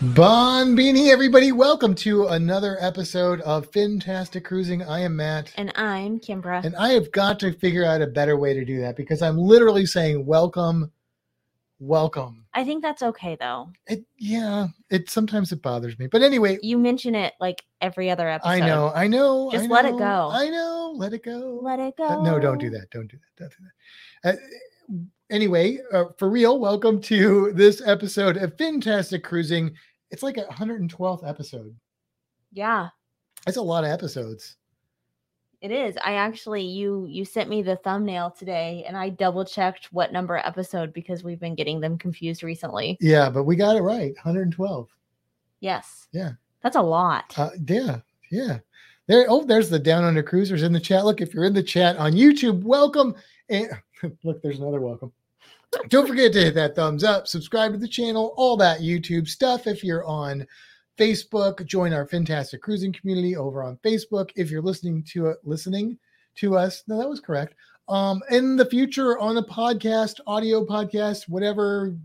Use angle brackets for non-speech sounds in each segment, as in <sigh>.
Bon Beanie, everybody. Welcome to another episode of Fantastic Cruising. I am Matt. And I'm Kimbra. And I have got to figure out a better way to do that because I'm literally saying welcome, welcome. I think that's okay though. It, yeah, it sometimes it bothers me. But anyway, You mention it like every other episode. I know, I know. Just I let it go. I know, let it go. Let it go. Uh, no, don't do that. Don't do that. Don't do that. Uh, anyway, uh, for real, welcome to this episode of Fantastic Cruising. It's like a 112th episode. Yeah, That's a lot of episodes. it is. I actually you you sent me the thumbnail today and I double checked what number episode because we've been getting them confused recently. Yeah, but we got it right. 112. Yes. Yeah. That's a lot. Uh, yeah, yeah. There. Oh, there's the Down Under Cruisers in the chat. Look, if you're in the chat on YouTube, welcome. And <laughs> look, there's another welcome. Don't forget to hit that thumbs up, subscribe to the channel, all that YouTube stuff. If you're on Facebook, join our Fantastic Cruising community over on Facebook. If you're listening to it, listening to us, no, that was correct. Um, in the future on a podcast, audio podcast, whatever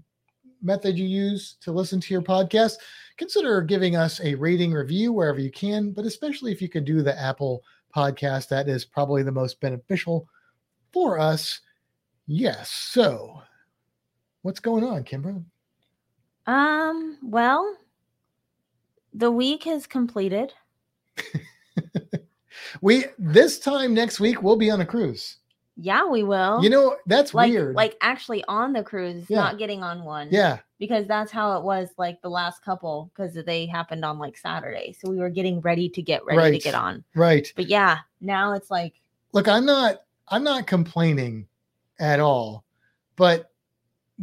method you use to listen to your podcast, consider giving us a rating review wherever you can, but especially if you can do the Apple podcast, that is probably the most beneficial for us. Yes. So, what's going on, Kimbra? Um, well, the week has completed. <laughs> We this time next week we'll be on a cruise. Yeah, we will. You know that's like weird. like actually on the cruise, Yeah. not getting on one. yeah, because that's how it was like the last couple because they happened on like Saturday. So we were getting ready to get ready Right. to get on. right. But yeah, now it's like Look, I'm not I'm not complaining at all, but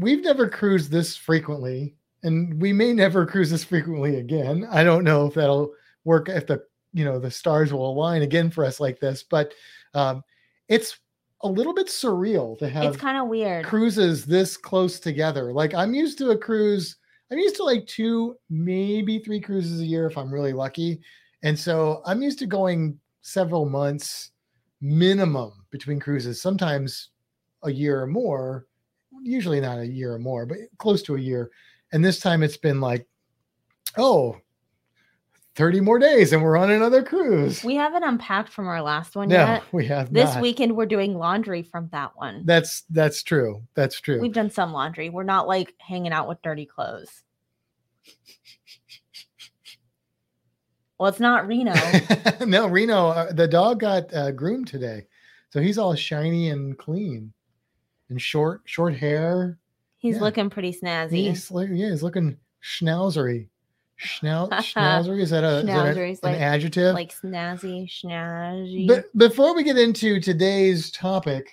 we've never cruised this frequently, and we may never cruise this frequently again. I don't know if that'll work if the you know the stars will align again for us like this, but um, it's a little bit surreal to have it's kind of weird. cruises this close together. Like I'm used to a cruise, I'm used to like two, maybe three cruises a year if I'm really lucky. And so I'm used to going several months minimum between cruises, sometimes a year or more, usually not a year or more, but close to a year. And this time it's been like, oh, 30 more days and we're on another cruise. we haven't unpacked from our last one no, yet. <laughs> we have This not. weekend we're doing laundry from that one. That's that's true. That's true. We've done some laundry. We're not like hanging out with dirty clothes. Well, it's not Reno. <laughs> no, Reno, uh, the dog got uh, groomed today, so he's all shiny and clean, and short, short hair. He's Yeah. looking pretty snazzy. He's like, yeah, he's looking schnauzery. Schnau- <laughs> schnauzery is that a, is that a- an like- adjective? Like snazzy, snazzy. But before we get into today's topic,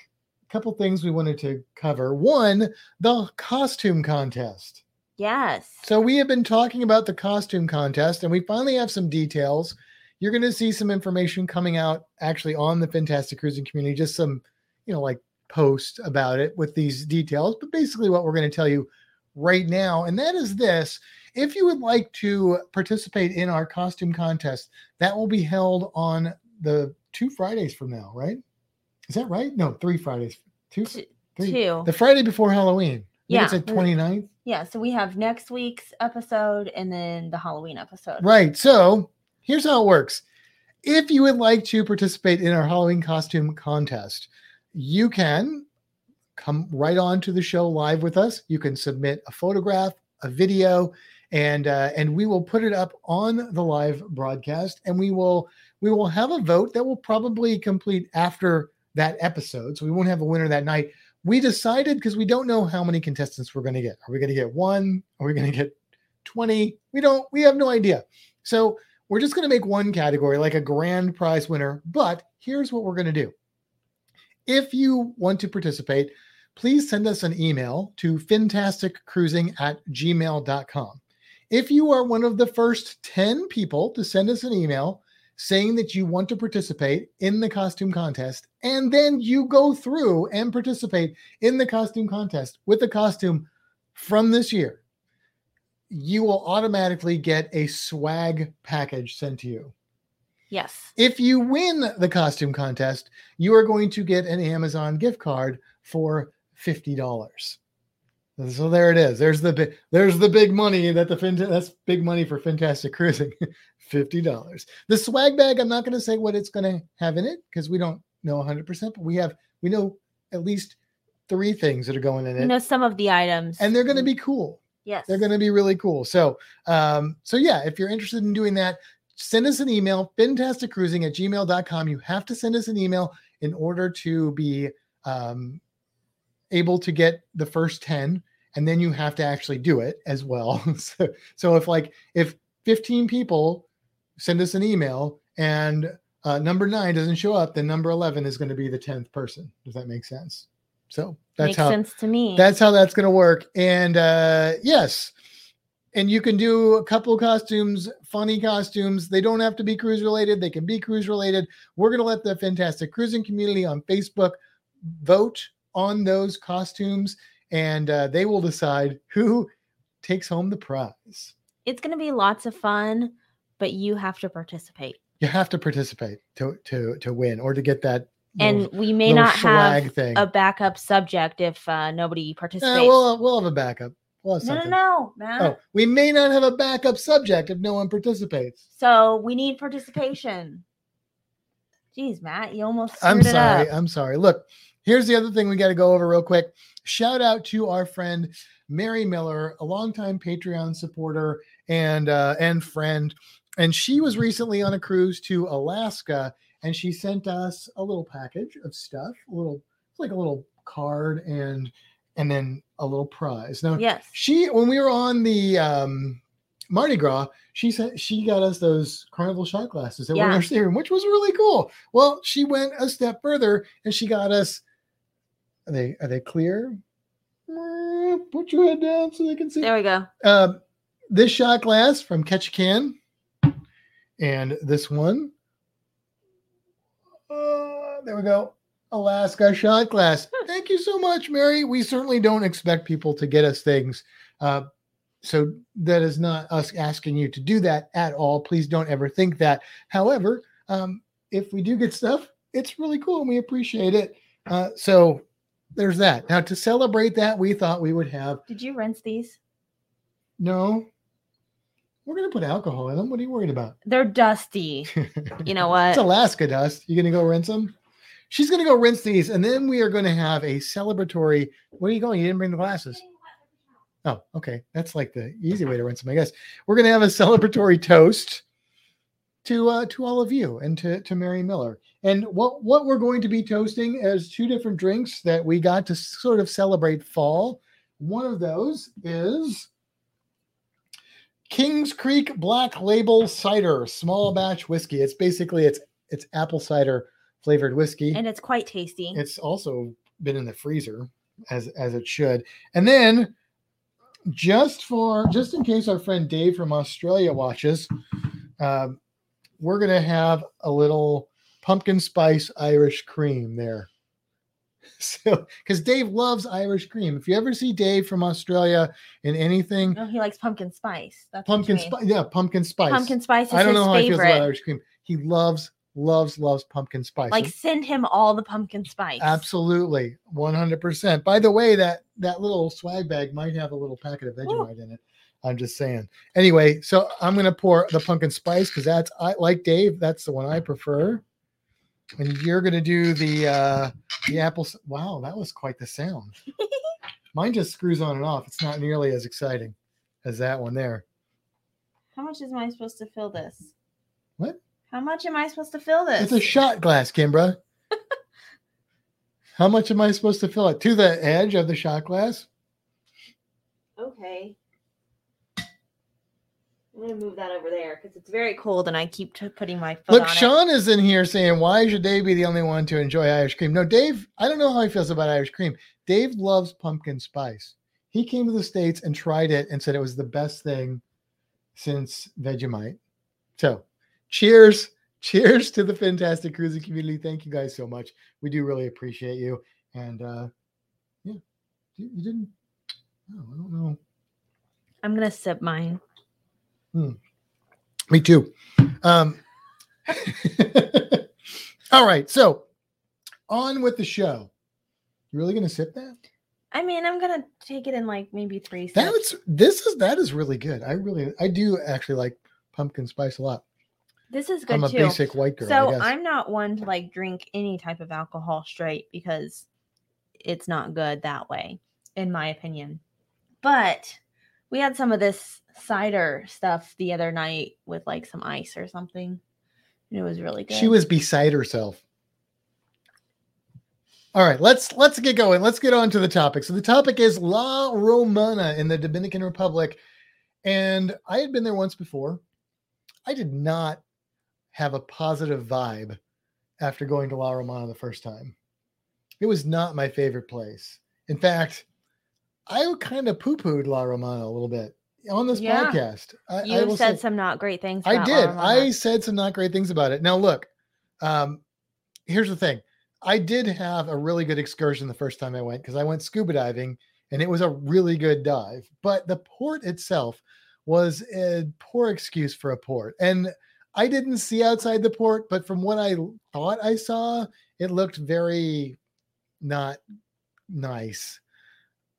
a couple things we wanted to cover. One, the costume contest. yes. So we have been talking about the costume contest, and we finally have some details. You're going to see some information coming out actually on the Fantastic Cruising community, just some, you know, like post about it with these details. But basically, what we're going to tell you right now, and that is this: if you would like to participate in our costume contest, that will be held on the two Fridays from now, right? Is that right? No, three Fridays. Two, Two. three. Two. The Friday before Halloween. Yeah. it's the 29th. Yeah, so we have next week's episode and then the Halloween episode. Right. So here's how it works. If you would like to participate in our Halloween costume contest, you can come right on to the show live with us. You can submit a photograph, a video, and uh, and we will put it up on the live broadcast, and we will we will have a vote that will probably complete after that episode. So we won't have a winner that night. We decided because we don't know how many contestants we're going to get. Are we going to get one? Are we going to get 20? We don't, we have no idea. So we're just going to make one category, like a grand prize winner. But here's what we're going to do. If you want to participate, please send us an email to fantasticcruising at gmail.com. If you are one of the first 10 people to send us an email saying that you want to participate in the costume contest, and then you go through and participate in the costume contest with a costume from this year, you will automatically get a swag package sent to you. Yes. If you win the costume contest, you are going to get an Amazon gift card for $50. So there it is. There's the big there's the big money that the fin that's big money for fantastic cruising. <laughs> $50. The swag bag, I'm not going to say what it's going to have in it because we don't know 100%, but we have we know at least three things that are going in it. You know some of the items. and they're going to be cool. yes. They're going to be really cool. So, um, so yeah, if you're interested in doing that, send us an email, fantasticcruising at gmail.com. You have to send us an email in order to be um, able to get the first 10. And then you have to actually do it as well. <laughs> so, so if like, if 15 people send us an email and uh, number nine doesn't show up, then number 11 is going to be the 10th person. Does that make sense? So that's Makes how sense to me. that's how that's going to work. And uh, yes, and you can do a couple costumes, funny costumes. They don't have to be cruise related. They can be cruise related. We're going to let the fantastic cruising community on Facebook vote on those costumes, and uh, they will decide who takes home the prize. it's going to be lots of fun, but you have to participate. You have to participate to to to win or to get that. And little- we may not have thing. a backup subject if uh, nobody Eh, participates. we'll we'll have a backup. We'll no, no, no, Matt. Oh, we may not have a backup subject if no one participates. So we need participation. Jeez, Matt, you almost I'm sorry. I'm sorry. Look, here's the other thing we got to go over real quick. Shout out to our friend Mary Miller, a longtime Patreon supporter and uh, and friend, and she was recently on a cruise to Alaska, and she sent us a little package of stuff, a little it's like a little card and and then a little prize. Now Yes. she when we were on the um Mardi Gras, she said she got us those carnival shot glasses that were in Yeah. our stateroom, which was really cool. Well, she went a step further and she got us. Are they are they clear? Uh, Put your head down so they can see. There we go. Um, this shot glass from Ketchikan, and this one. Uh, there we go. Alaska shot glass. Thank you so much, Mary. We certainly don't expect people to get us things. Uh, so that is not us asking you to do that at all. Please don't ever think that. However, um, if we do get stuff, it's really cool and we appreciate it. Uh, so there's that. Now to celebrate that, we thought we would have Did you rinse these? no. We're gonna put alcohol in them. What are you worried about? They're dusty. <laughs> You know what? it's Alaska dust. You gonna go rinse them? She's gonna go rinse these, and then we are gonna have a celebratory. Where are you going? You didn't bring the glasses. Oh, okay. That's like the easy way to rinse them, I guess. We're gonna have a celebratory toast to uh, to all of you and to to Mary Miller. And what what we're going to be toasting is two different drinks that we got to sort of celebrate fall. One of those is Kings Creek Black Label Cider Small Batch Whiskey. It's basically it's it's apple cider flavored whiskey. and it's quite tasty. It's also been in the freezer as as it should. And then just for just in case our friend Dave from Australia watches, um, we're gonna have a little pumpkin spice Irish cream there. <laughs> So, because Dave loves Irish cream. If you ever see Dave from Australia in anything, no, he likes pumpkin spice. That's pumpkin spice, yeah, pumpkin spice. Pumpkin spice is I don't know how he feels about. Irish cream. He loves, loves, loves pumpkin spice. Like send him all the pumpkin spice. Absolutely, one hundred percent. By the way, that that little swag bag might have a little packet of Vegemite in it. I'm just saying. Anyway, so I'm gonna pour the pumpkin spice because that's I like Dave. That's the one I prefer. And you're gonna do the uh the apple. Wow, that was quite the sound. <laughs> Mine just screws on and off. It's not nearly as exciting as that one there. How much am I supposed to fill this? What? How much am I supposed to fill this? It's a shot glass, Kimbra. <laughs> How much am I supposed to fill it? To the edge of the shot glass? Okay. I'm gonna move that over there because it's very cold, and I keep t- putting my foot Look. Sean is in here saying, "Why should Dave be the only one to enjoy Irish cream?" No, Dave. I don't know how he feels about Irish cream. Dave loves pumpkin spice. He came to the states and tried it and said it was the best thing since Vegemite. So, cheers, cheers to the fantastic cruising community. Thank you guys so much. We do really appreciate you. And uh yeah, you, you didn't. Oh, I don't know. I'm gonna sip mine. Me too. Um, <laughs> all right, so on with the show. You really gonna sip that? I mean, I'm gonna take it in like maybe three. sips. That's this is that is really good. I really I do actually like pumpkin spice a lot. This is good I'm a too. basic white girl. I so. I'm not one to like drink any type of alcohol straight because it's not good that way, in my opinion. But we had some of this cider stuff the other night with like some ice or something. And it was really good. She was beside herself. All right, let's let's get going. Let's get on to the topic. So the topic is La Romana in the Dominican Republic, and I had been there once before. I did not have a positive vibe after going to La Romana the first time. It was not my favorite place. In fact, I kind of poo-pooed La Romana a little bit on this Yeah. podcast. I, I you will said say- some not great things. I did. I said some not great things about it. Now, look, um, here's the thing. I did have a really good excursion the first time I went because I went scuba diving and it was a really good dive. But the port itself was a poor excuse for a port. And I didn't see outside the port, but from what I thought I saw, it looked very not nice.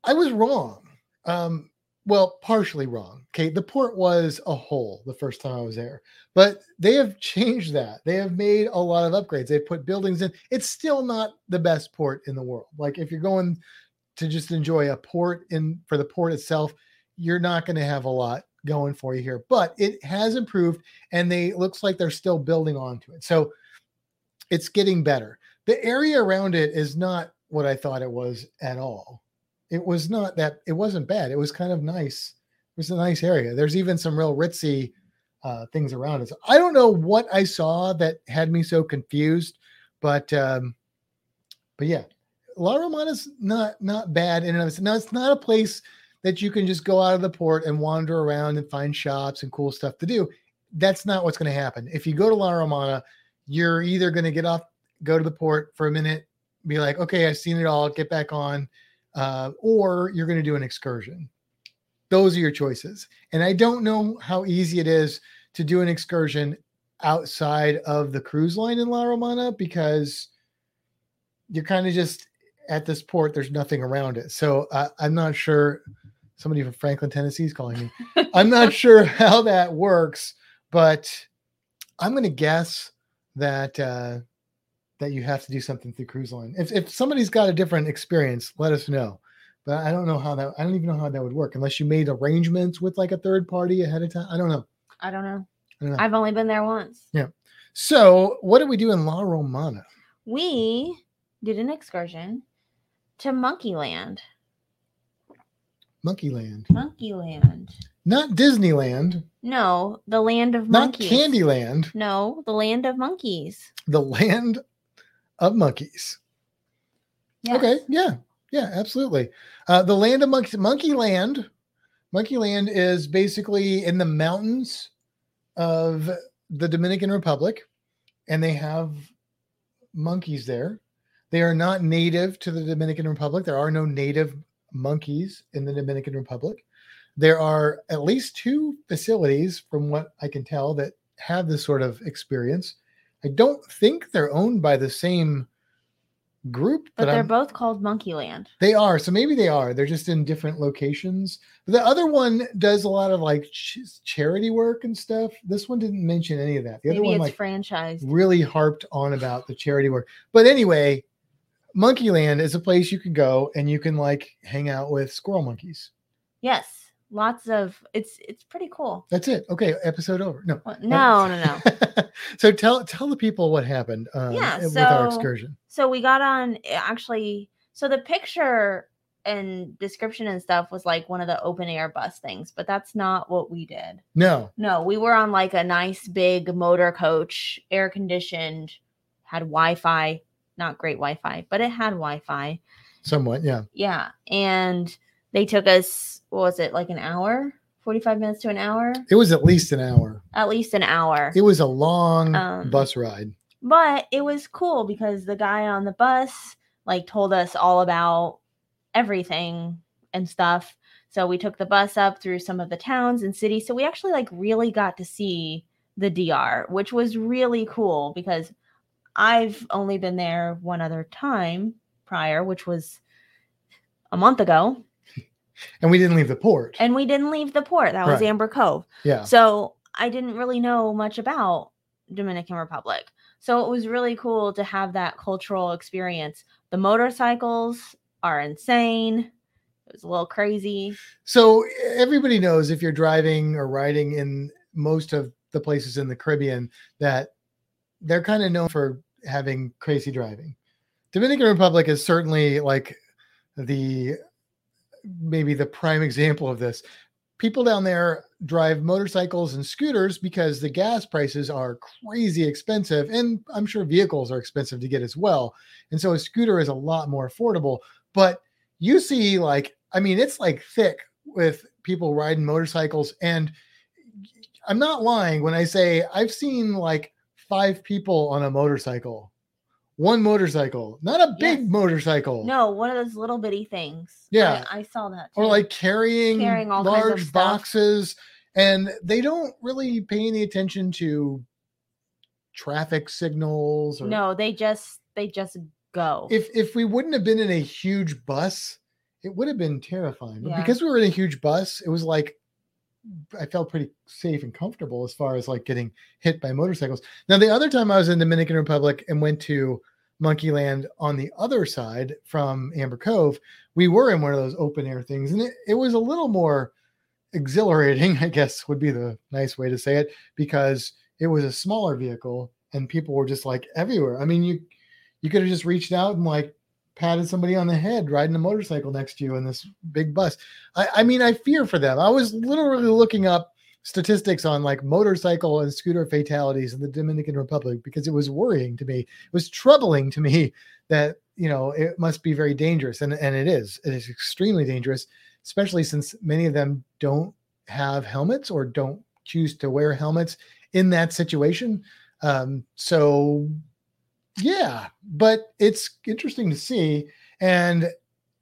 I was wrong. Um, well, partially wrong. Okay, the port was a hole the first time I was there, but they have changed that. They have made a lot of upgrades. They've put buildings in. It's still not the best port in the world. Like if you're going to just enjoy a port in for the port itself, you're not going to have a lot going for you here, but it has improved and they looks like they're still building onto it. So it's getting better. The area around it is not what I thought it was at all it was not that it wasn't bad. It was kind of nice. It was a nice area. There's even some real ritzy uh, things around it. So I don't know what I saw that had me so confused, but um, but yeah, La Romana's not not bad in and of itself. Now it's not a place that you can just go out of the port and wander around and find shops and cool stuff to do. That's not what's going to happen. If you go to La Romana, you're either going to get off, go to the port for a minute, be like, okay, I've seen it all, get back on uh, or you're going to do an excursion. Those are your choices. And I don't know how easy it is to do an excursion outside of the cruise line in La Romana because you're kind of just at this port, there's nothing around it. So uh, I'm not sure. Somebody from Franklin, Tennessee is calling me. <laughs> I'm not sure how that works, but I'm going to guess that uh, that you have to do something through cruise line. If if somebody's got a different experience, let us know. But I don't know how that I don't even know how that would work unless you made arrangements with like a third party ahead of time. I don't know. I don't know. I don't know. I've only been there once. Yeah. So what did we do in La Romana? We did an excursion to Monkeyland. Monkeyland. Monkeyland. Not Disneyland, No, the land of monkeys. not. Candyland, No, the land of monkeys. the land of monkeys. Yes. Okay, yeah, yeah, absolutely. Uh, the land of monkeys, Monkey Land. Monkey Land is basically in the mountains of the Dominican Republic, and they have monkeys there. They are not native to the Dominican Republic. There are no native monkeys in the Dominican Republic. There are at least two facilities, from what I can tell, that have this sort of experience. I don't think they're owned by the same group, But they're I'm- both called Monkeyland. they are. So maybe they are. They're just in different locations. The other one does a lot of like ch- charity work and stuff. This one didn't mention any of that. The other one it's like franchised. really harped on about the charity work. But anyway, Monkeyland is a place you can go and you can like hang out with squirrel monkeys. Yes, lots of. It's it's pretty cool. That's it. Okay, episode over. No. Well, No, no, no. <laughs> so tell tell the people what happened um, Yeah, with our excursion. So we got on eh, actually. So the picture and description and stuff was like one of the open air bus things, but that's not what we did. No. No, we were on like a nice big motor coach, air conditioned, had Wi Fi, not great Wi Fi, but it had Wi Fi. Somewhat, yeah. Yeah. And they took us, what was it, like an hour? 45 minutes to an hour? It was at least an hour. At least an hour. It was a long Um, bus ride. but it was cool because the guy on the bus like told us all about everything and stuff so we took the bus up through some of the towns and cities so we actually like really got to see the dr which was really cool because i've only been there one other time prior which was a month ago <laughs> And we didn't leave the port. and we didn't leave the port that was amber cove yeah. so I didn't really know much about Dominican Republic. So it was really cool to have that cultural experience. The motorcycles are insane. It was a little crazy. So everybody knows if you're driving or riding in most of the places in the Caribbean that they're kind of known for having crazy driving. Dominican Republic is certainly like the maybe the prime example of this. People down there drive motorcycles and scooters because the gas prices are crazy expensive and I'm sure vehicles are expensive to get as well. And so a scooter is a lot more affordable, but you see like I mean it's like thick with people riding motorcycles and I'm not lying when I say I've seen like five people on a motorcycle. One motorcycle, not a big Yes. motorcycle. No, one of those little bitty things. Yeah. I, I saw that. or like carrying, Carrying all kinds of large stuff. boxes and they don't really pay any attention to traffic signals or no, they just they just go. if if we wouldn't have been in a huge bus it would have been terrifying but Yeah. because we were in a huge bus it was like i felt pretty safe and comfortable as far as like getting hit by motorcycles. Now the other time i was in dominican republic and went to monkeyland on the other side from amber cove we were in one of those open air things and it, it was a little more exhilarating <laughs> i guess would be the nice way to say it because it was a smaller vehicle and people were just like everywhere. I mean you you could have just reached out and like patted somebody on the head riding a motorcycle next to you in this big bus. I, I mean, I fear for them. I was literally looking up statistics on like motorcycle and scooter fatalities in the Dominican Republic because it was worrying to me. It was troubling to me that, you know, it must be very dangerous. And, and it is. It is extremely dangerous, especially since many of them don't have helmets or don't choose to wear helmets in that situation. Um, so yeah, but it's interesting to see. And,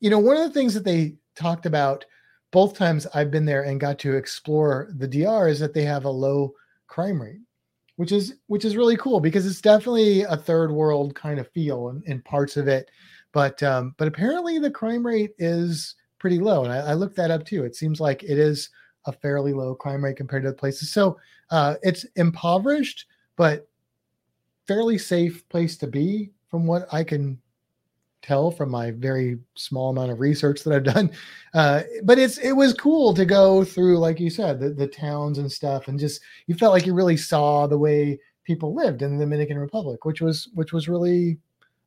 you know, one of the things that they talked about both times I've been there and got to explore the DR is that they have a low crime rate, which is which is really cool because it's definitely a third world kind of feel in, in parts of it. But um, but apparently the crime rate is pretty low. And I, I looked that up too. It seems like it is a fairly low crime rate compared to other places. So uh, it's impoverished, but fairly safe place to be from what I can tell from my very small amount of research that I've done. <laughs> Uh, but it's it was cool to go through, like you said, the, the towns and stuff, and just you felt like you really saw the way people lived in the Dominican Republic, which was which was really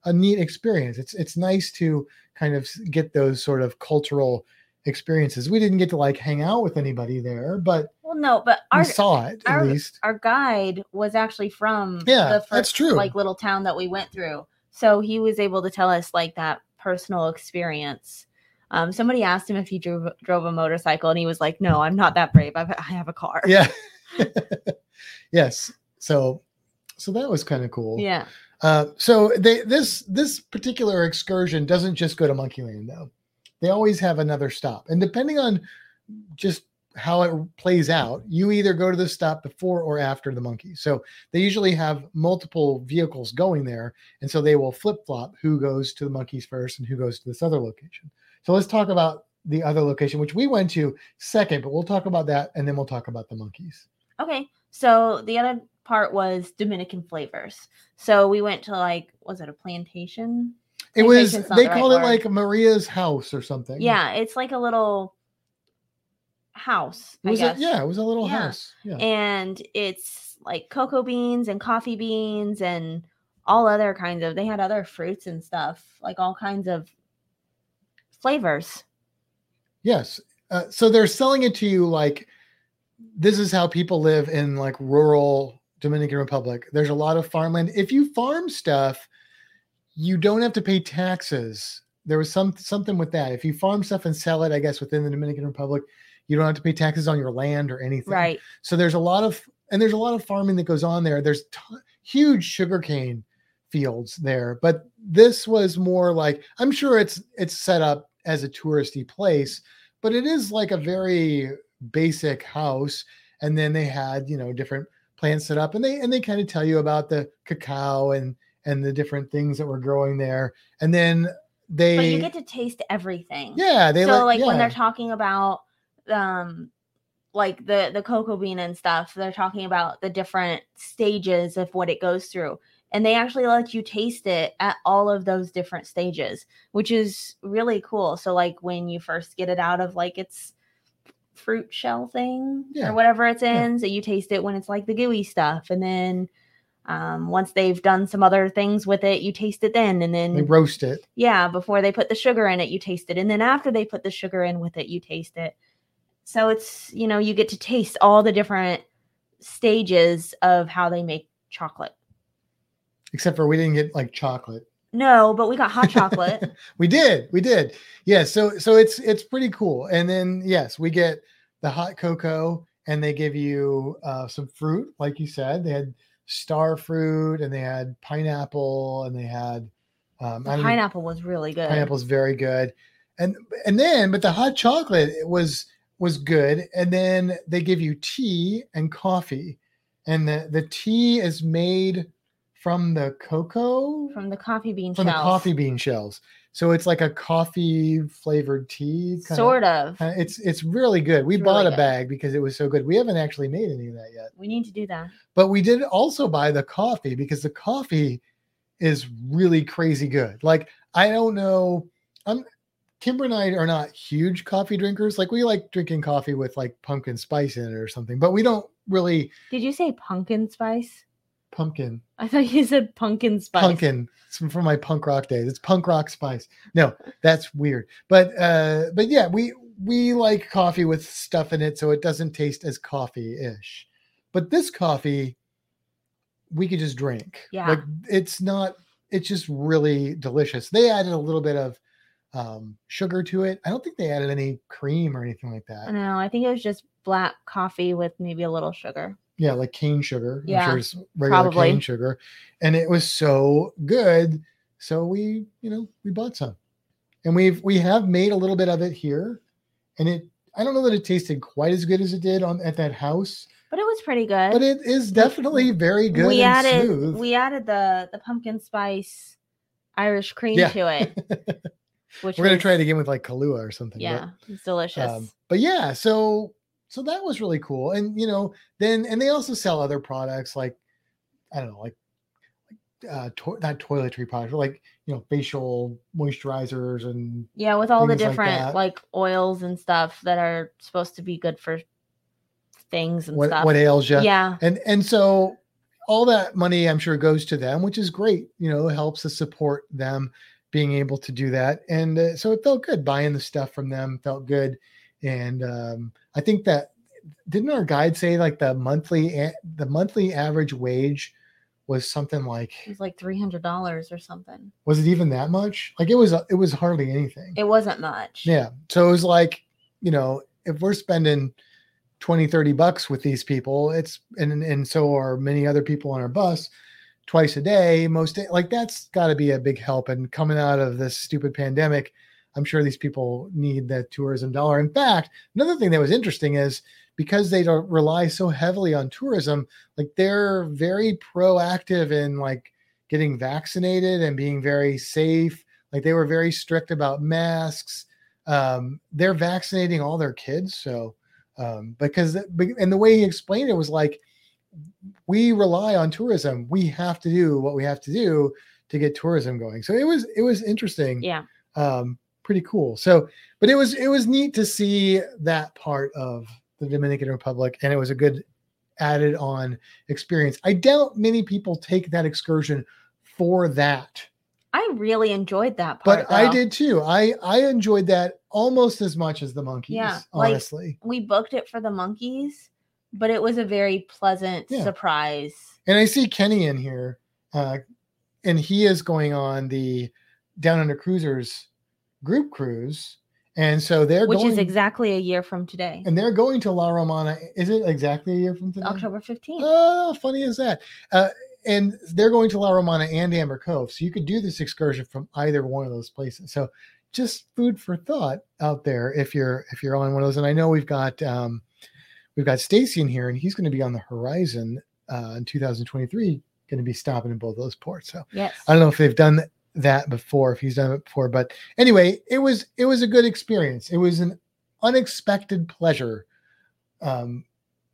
a neat experience. It's it's nice to kind of get those sort of cultural experiences. We didn't get to like hang out with anybody there, but well, no, but we our saw it at our- least. our guide was actually from Yeah, the first that's true. like little town that we went through. So he was able to tell us like that personal experience. Um, somebody asked him if he drove drove a motorcycle, and he was like, "No, I'm not that brave. I've, I have a car." Yeah. <laughs> <laughs> yes. So so that was kind of cool. yeah. Uh, so they this this particular excursion doesn't just go to Monkeyland though. They always have another stop, and depending on just how it plays out, you either go to the stop before or after the monkey. So they usually have multiple vehicles going there, and so they will flip flop who goes to the monkeys first and who goes to this other location. So let's talk about the other location, which we went to second, but we'll talk about that and then we'll talk about the monkeys. Okay. So the other part was Dominican flavors. So we went to like, was it a plantation? It was they the right called it word. like Maria's house or something. Yeah, it's like a little house. It I was a, yeah, it was a little Yeah. house. Yeah. and it's like cocoa beans and coffee beans and all other kinds of they had other fruits and stuff like all kinds of flavors. Yes. Uh, so they're selling it to you like this is how people live in like rural Dominican Republic. There's a lot of farmland. If you farm stuff, you don't have to pay taxes. There was some something with that. If you farm stuff and sell it, I guess within the Dominican Republic, you don't have to pay taxes on your land or anything. Right. So there's a lot of and there's a lot of farming that goes on there. There's t- huge sugarcane fields there, but this was more like I'm sure it's it's set up as a touristy place, but it is like a very basic house. And then they had you know different plants set up, and they and they kind of tell you about the cacao and and the different things that were growing there, and then they But you get to taste everything. yeah they so let- like when they're talking about um like the the cocoa bean and stuff they're talking about the different stages of what it goes through and they actually let you taste it at all of those different stages which is really cool so like when you first get it out of like its fruit shell thing Yeah. or whatever it's Yeah. in so you taste it when it's like the gooey stuff and then um, once they've done some other things with it you taste it then and then they roast it. yeah, before they put the sugar in it, you taste it. And then after they put the sugar in with it, you taste it. So it's, you know, you get to taste all the different stages of how they make chocolate. Except for we didn't get like chocolate. No, but we got hot chocolate. <laughs> we did, we did. Yeah, so so it's it's pretty cool. And then yes, we get the hot cocoa, and they give you uh, some fruit, like you said. They had star fruit, and they had pineapple, and they had um, The don't know, pineapple was really good. pineapple's very good, and and then but the hot chocolate it was was good, and then they give you tea and coffee, and the the tea is made from the cocoa from the coffee bean from shells. the coffee bean shells. So it's like a coffee flavored tea. kinda- Sort of. kinda- it's it's really good. We It's bought really a good. bag because it was so good. We haven't actually made any of that yet, We need to do that. but we did also buy the coffee because the coffee is really crazy good. Like I don't know, I'm Kimbra and I are not huge coffee drinkers. Like we like drinking coffee with like pumpkin spice in it or something, but we don't really Did you say pumpkin spice? pumpkin I thought you said pumpkin spice. pumpkin it's from my punk rock days it's punk rock spice no that's weird but uh but yeah we we like coffee with stuff in it so it doesn't taste as coffee-ish but this coffee we could just drink Yeah. like it's not it's just really delicious they added a little bit of um sugar to it i don't think they added any cream or anything like that No, I think it was just black coffee with maybe a little sugar. yeah, like cane sugar. I'm Yeah, sure it's regular probably. cane sugar. And it was so good. So we, you know, we bought some. And we've we have made a little bit of it here. And it I don't know that it tasted quite as good as it did on at that house, But it was pretty good. but it is definitely very good we added smooth. we added the the pumpkin spice Irish cream Yeah. to it, <laughs> which We're gonna try it again with like Kahlua or something. but- Yeah, it's delicious. Um, but yeah, so so that was really cool. And you know, then and they also sell other products like I don't know, like uh to- not toiletry products, but like you know, facial moisturizers and yeah, with all the things like different like, oils and stuff that are supposed to be good for things and what stuff. what ails you. yeah, And and so all that money I'm sure goes to them, which is great. You know, it helps to support them being able to do that. And uh, so it felt good buying the stuff from them. Felt good. And um, I think that didn't our guide say like the monthly the monthly average wage was something like it was like three hundred dollars or something. was it even that much? Like it was it was hardly anything. It wasn't much. Yeah. So it was like, you know, if we're spending 20, 30 bucks with these people, it's and and so are many other people on our bus twice a day, most day, like that's gotta be a big help. And coming out of this stupid pandemic, I'm sure these people need that tourism dollar. In fact, another thing that was interesting is because they don't rely so heavily on tourism, like they're very proactive in like getting vaccinated and being very safe. Like they were very strict about masks. Um, they're vaccinating all their kids. So, um, because, and the way he explained it was like, we rely on tourism. We have to do what we have to do to get tourism going. So it was, it was interesting Yeah. um, pretty cool. So, but it was it was neat to see that part of the Dominican Republic, and it was a good added on experience. I doubt many people take that excursion for that I really enjoyed that part. But I did too. I I enjoyed that almost as much as the monkeys. Yeah, like- honestly. We booked it for the monkeys, but it was a very pleasant Yeah. surprise. And I see Kenny in here, uh, and he is going on the Down Under Cruisers group cruise, and so they're Which going, is exactly a year from today, and they're going to La Romana. Is it exactly a year from today? October 15th. Oh, funny is that? Uh, and they're going to La Romana and Amber Cove, so you could do this excursion from either one of those places. So, just food for thought out there if you're if you're on one of those. And I know we've got um, we've got Stacy in here, and he's going to be on the horizon uh, in 2023. Going to be stopping in both those ports. So yes. I don't know if they've done that before, if he's done it before, but anyway, it was it was a good experience. It was an unexpected pleasure um,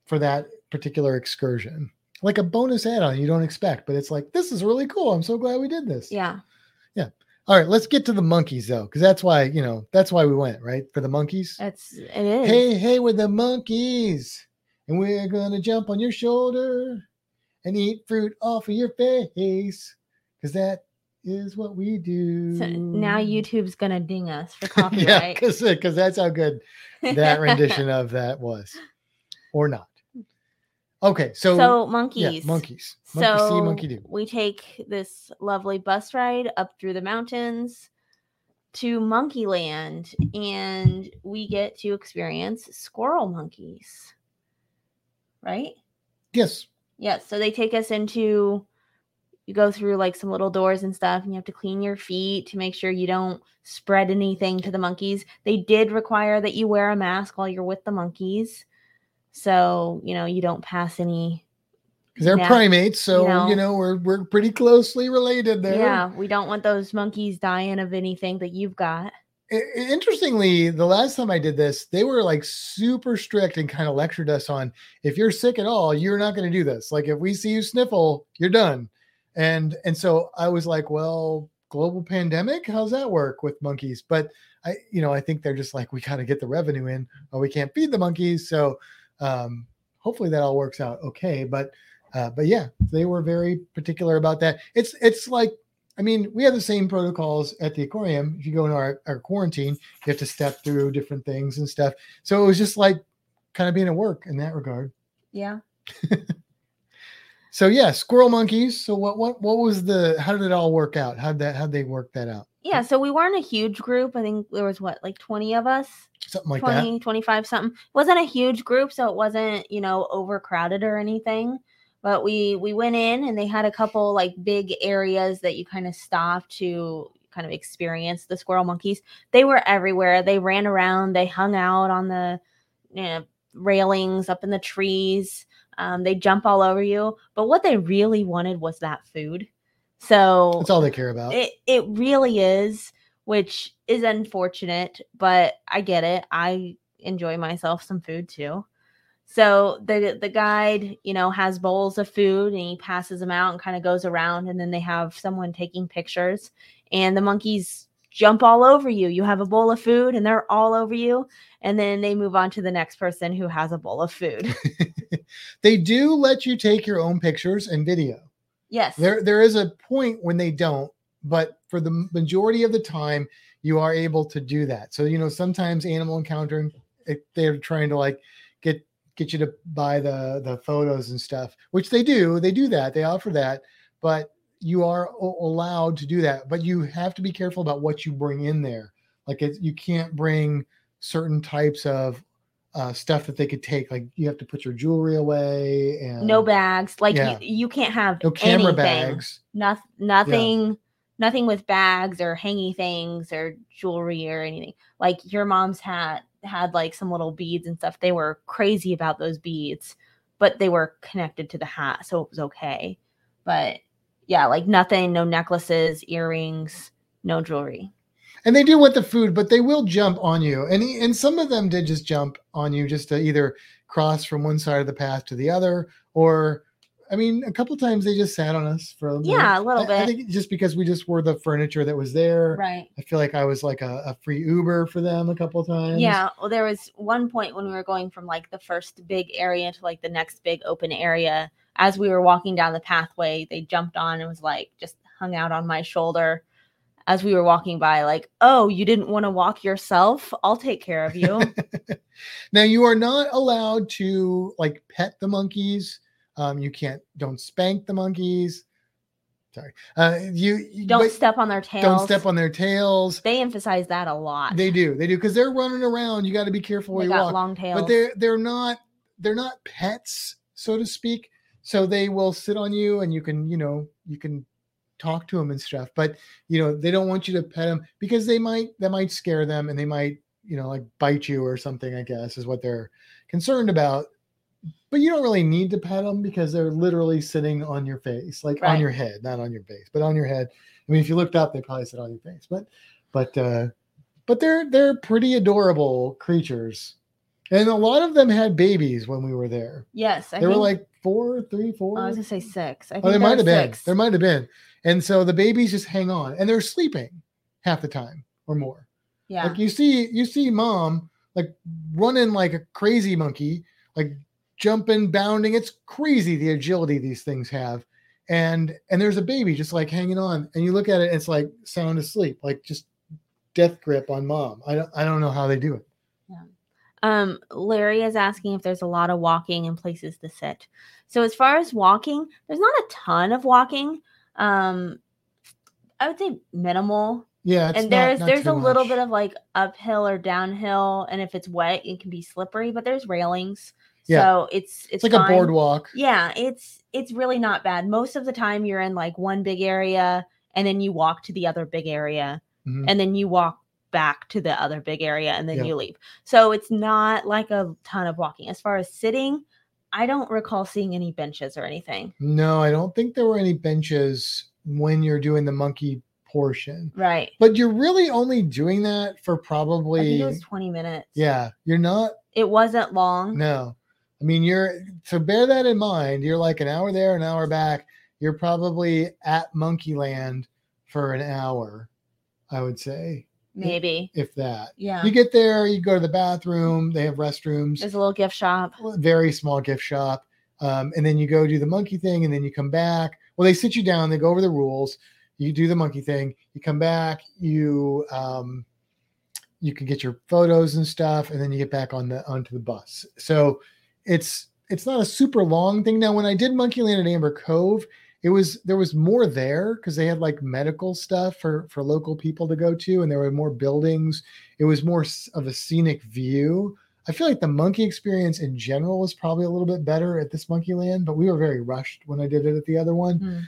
for that particular excursion, like a bonus add-on you don't expect, but it's like this is really cool. I'm so glad we did this. yeah. All right, let's get to the monkeys though, because that's why you know that's why we went right for the monkeys. It's it is. Hey, hey, we're the monkeys, and we're gonna jump on your shoulder and eat fruit off of your face, because that is what we do. So now YouTube's gonna ding us for <laughs> yeah, copyright. because because that's how good that <laughs> rendition of that was, or not. Okay, so, so monkeys. yeah, monkeys, monkey So see, monkey do. we take this lovely bus ride up through the mountains to Monkeyland, and we get to experience squirrel monkeys. Right? Yes, Yes. So they take us into. You go through like some little doors and stuff, and you have to clean your feet to make sure you don't spread anything to the monkeys. They did require that you wear a mask while you're with the monkeys, so you know you don't pass any because they're Yeah, primates, so you know, know. we're we're pretty closely related there. Yeah, we don't want those monkeys dying of anything that you've got. Interestingly, the last time I did this, they were like super strict and kind of lectured us on if you're sick at all, you're not going to do this. Like if we see you sniffle, you're done. And and so I was like, well, global pandemic, how's that work with monkeys? But I, you know, I think they're just like we got to get the revenue in, or we can't feed the monkeys. So um, hopefully that all works out okay. But uh, but yeah, they were very particular about that. It's it's like I mean, we have the same protocols at the aquarium. If you go into our, our quarantine, you have to step through different things and stuff. So it was just like kind of being at work in that regard. Yeah. <laughs> So yeah, squirrel monkeys. So what what what was the how did it all work out? How'd that how'd they work that out? Yeah. So we weren't a huge group. I think there was what, like 20 of us, Something like 20, 25 something. It wasn't a huge group. So it wasn't, you know, overcrowded or anything. But we we went in and they had a couple like big areas that you kind of stopped to kind of experience the squirrel monkeys. They were everywhere. They ran around. They hung out on the you know, railings up in the trees. Um, they jump all over you. But what they really wanted was that food. So. That's all they care about. it it really is, which is unfortunate, but I get it. I enjoy myself some food too. So the the guide, you know, has bowls of food and he passes them out and kind of goes around and then they have someone taking pictures and the monkeys jump all over you. You have a bowl of food and they're all over you and then they move on to the next person who has a bowl of food. <laughs> they do let you take your own pictures and video. Yes. There there is a point when they don't, but for the majority of the time, you are able to do that. So you know, sometimes animal encountering, they're trying to like get get you to buy the the photos and stuff, which they do. They do that. They offer that, but you are allowed to do that. But you have to be careful about what you bring in there. Like it, you can't bring certain types of uh, stuff that they could take. Like you have to put your jewelry away and no bags. Like Yeah. you, you can't have no camera anything. bags. Noth- nothing nothing with bags or hanging things or jewelry or anything like your mom's hat had like some little beads and stuff they were crazy about those beads but they were connected to the hat so it was okay but yeah like nothing no necklaces earrings no jewelry and they do want the food, but they will jump on you. And he, and some of them did just jump on you just to either cross from one side of the path to the other, or I mean, a couple times they just sat on us for a little Yeah, a bit. little I- I bit. think just because we just were the furniture that was there. right I feel like I was like a, a free Uber for them a couple times. Yeah, well, there was one point when we were going from like the first big area to like the next big open area. As we were walking down the pathway, they jumped on and was like just hung out on my shoulder. As we were walking by, like, "Oh, you didn't want to walk yourself? I'll take care of you." <laughs> now you are not allowed to like pet the monkeys. Um, you can't don't spank the monkeys. Sorry. Uh, you, you don't step on their tails. don't step on their tails. They emphasize that a lot. They do. They do because they're running around. You got to be careful where They you got walk. long tails. But they're they're not they're not pets, so to speak. So they will sit on you, and you can you know you can talk to them and stuff. But you know they don't want you to pet them because they might that might scare them, and they might you know like bite you or something. I guess is what they're concerned about. But you don't really need to pet them because they're literally sitting on your face, like on your head, not on your face, but on your head. I mean, if you looked up, they probably sit on your face. But but uh but they're they're pretty adorable creatures. And a lot of them had babies when we were there. yes, I they were like four, three, four. I was gonna say six. I oh, think oh, there there might have been. There might have been. And so the babies just hang on and they're sleeping half the time or more. Yeah, Like you see, you see mom like running like a crazy monkey, like jumping, bounding. It's crazy the agility these things have. And and there's a baby just like hanging on, and you look at it, it's like sound asleep, like just death grip on mom. I don't I don't know how they do it. Um, Larry is asking if there's a lot of walking and places to sit. So as far as walking, there's not a ton of walking. Um, I would say minimal. Yeah, it's and there's not there's too a little bit of like uphill or downhill, and if it's wet, it can be slippery. But there's railings, Yeah. so it's it's it's like a boardwalk. Yeah, it's it's really not bad. Most of the time, you're in like one big area, and then you walk to the other big area, Mhm. and then you walk back to the other big area and then Yeah. you leave. So it's not like a ton of walking. As far as sitting, I don't recall seeing any benches or anything. No, I don't think there were any benches when you're doing the monkey portion. Right. But you're really only doing that for probably it was 20 minutes. yeah, you're not It wasn't long. No, I mean you're so bear that in mind. You're like an hour there, an hour back. You're probably at Monkeyland for an hour, I would say, Maybe. if that. Yeah. You get there, you go to the bathroom. They have restrooms, There's a little gift shop. very small gift shop, um, and then you go do the monkey thing, and then you come back. Well, they sit you down, they go over the rules. You do the monkey thing. You come back. You um, you can get your photos and stuff, and then you get back on the onto the bus. So it's it's not a super long thing. Now, when I did Monkeyland at Amber Cove, it was there was more there because they had like medical stuff for for local people to go to, and there were more buildings. It was more of a scenic view. I feel like the monkey experience in general was probably a little bit better at this Monkeyland, but we were very rushed when I did it at the other one. Hmm.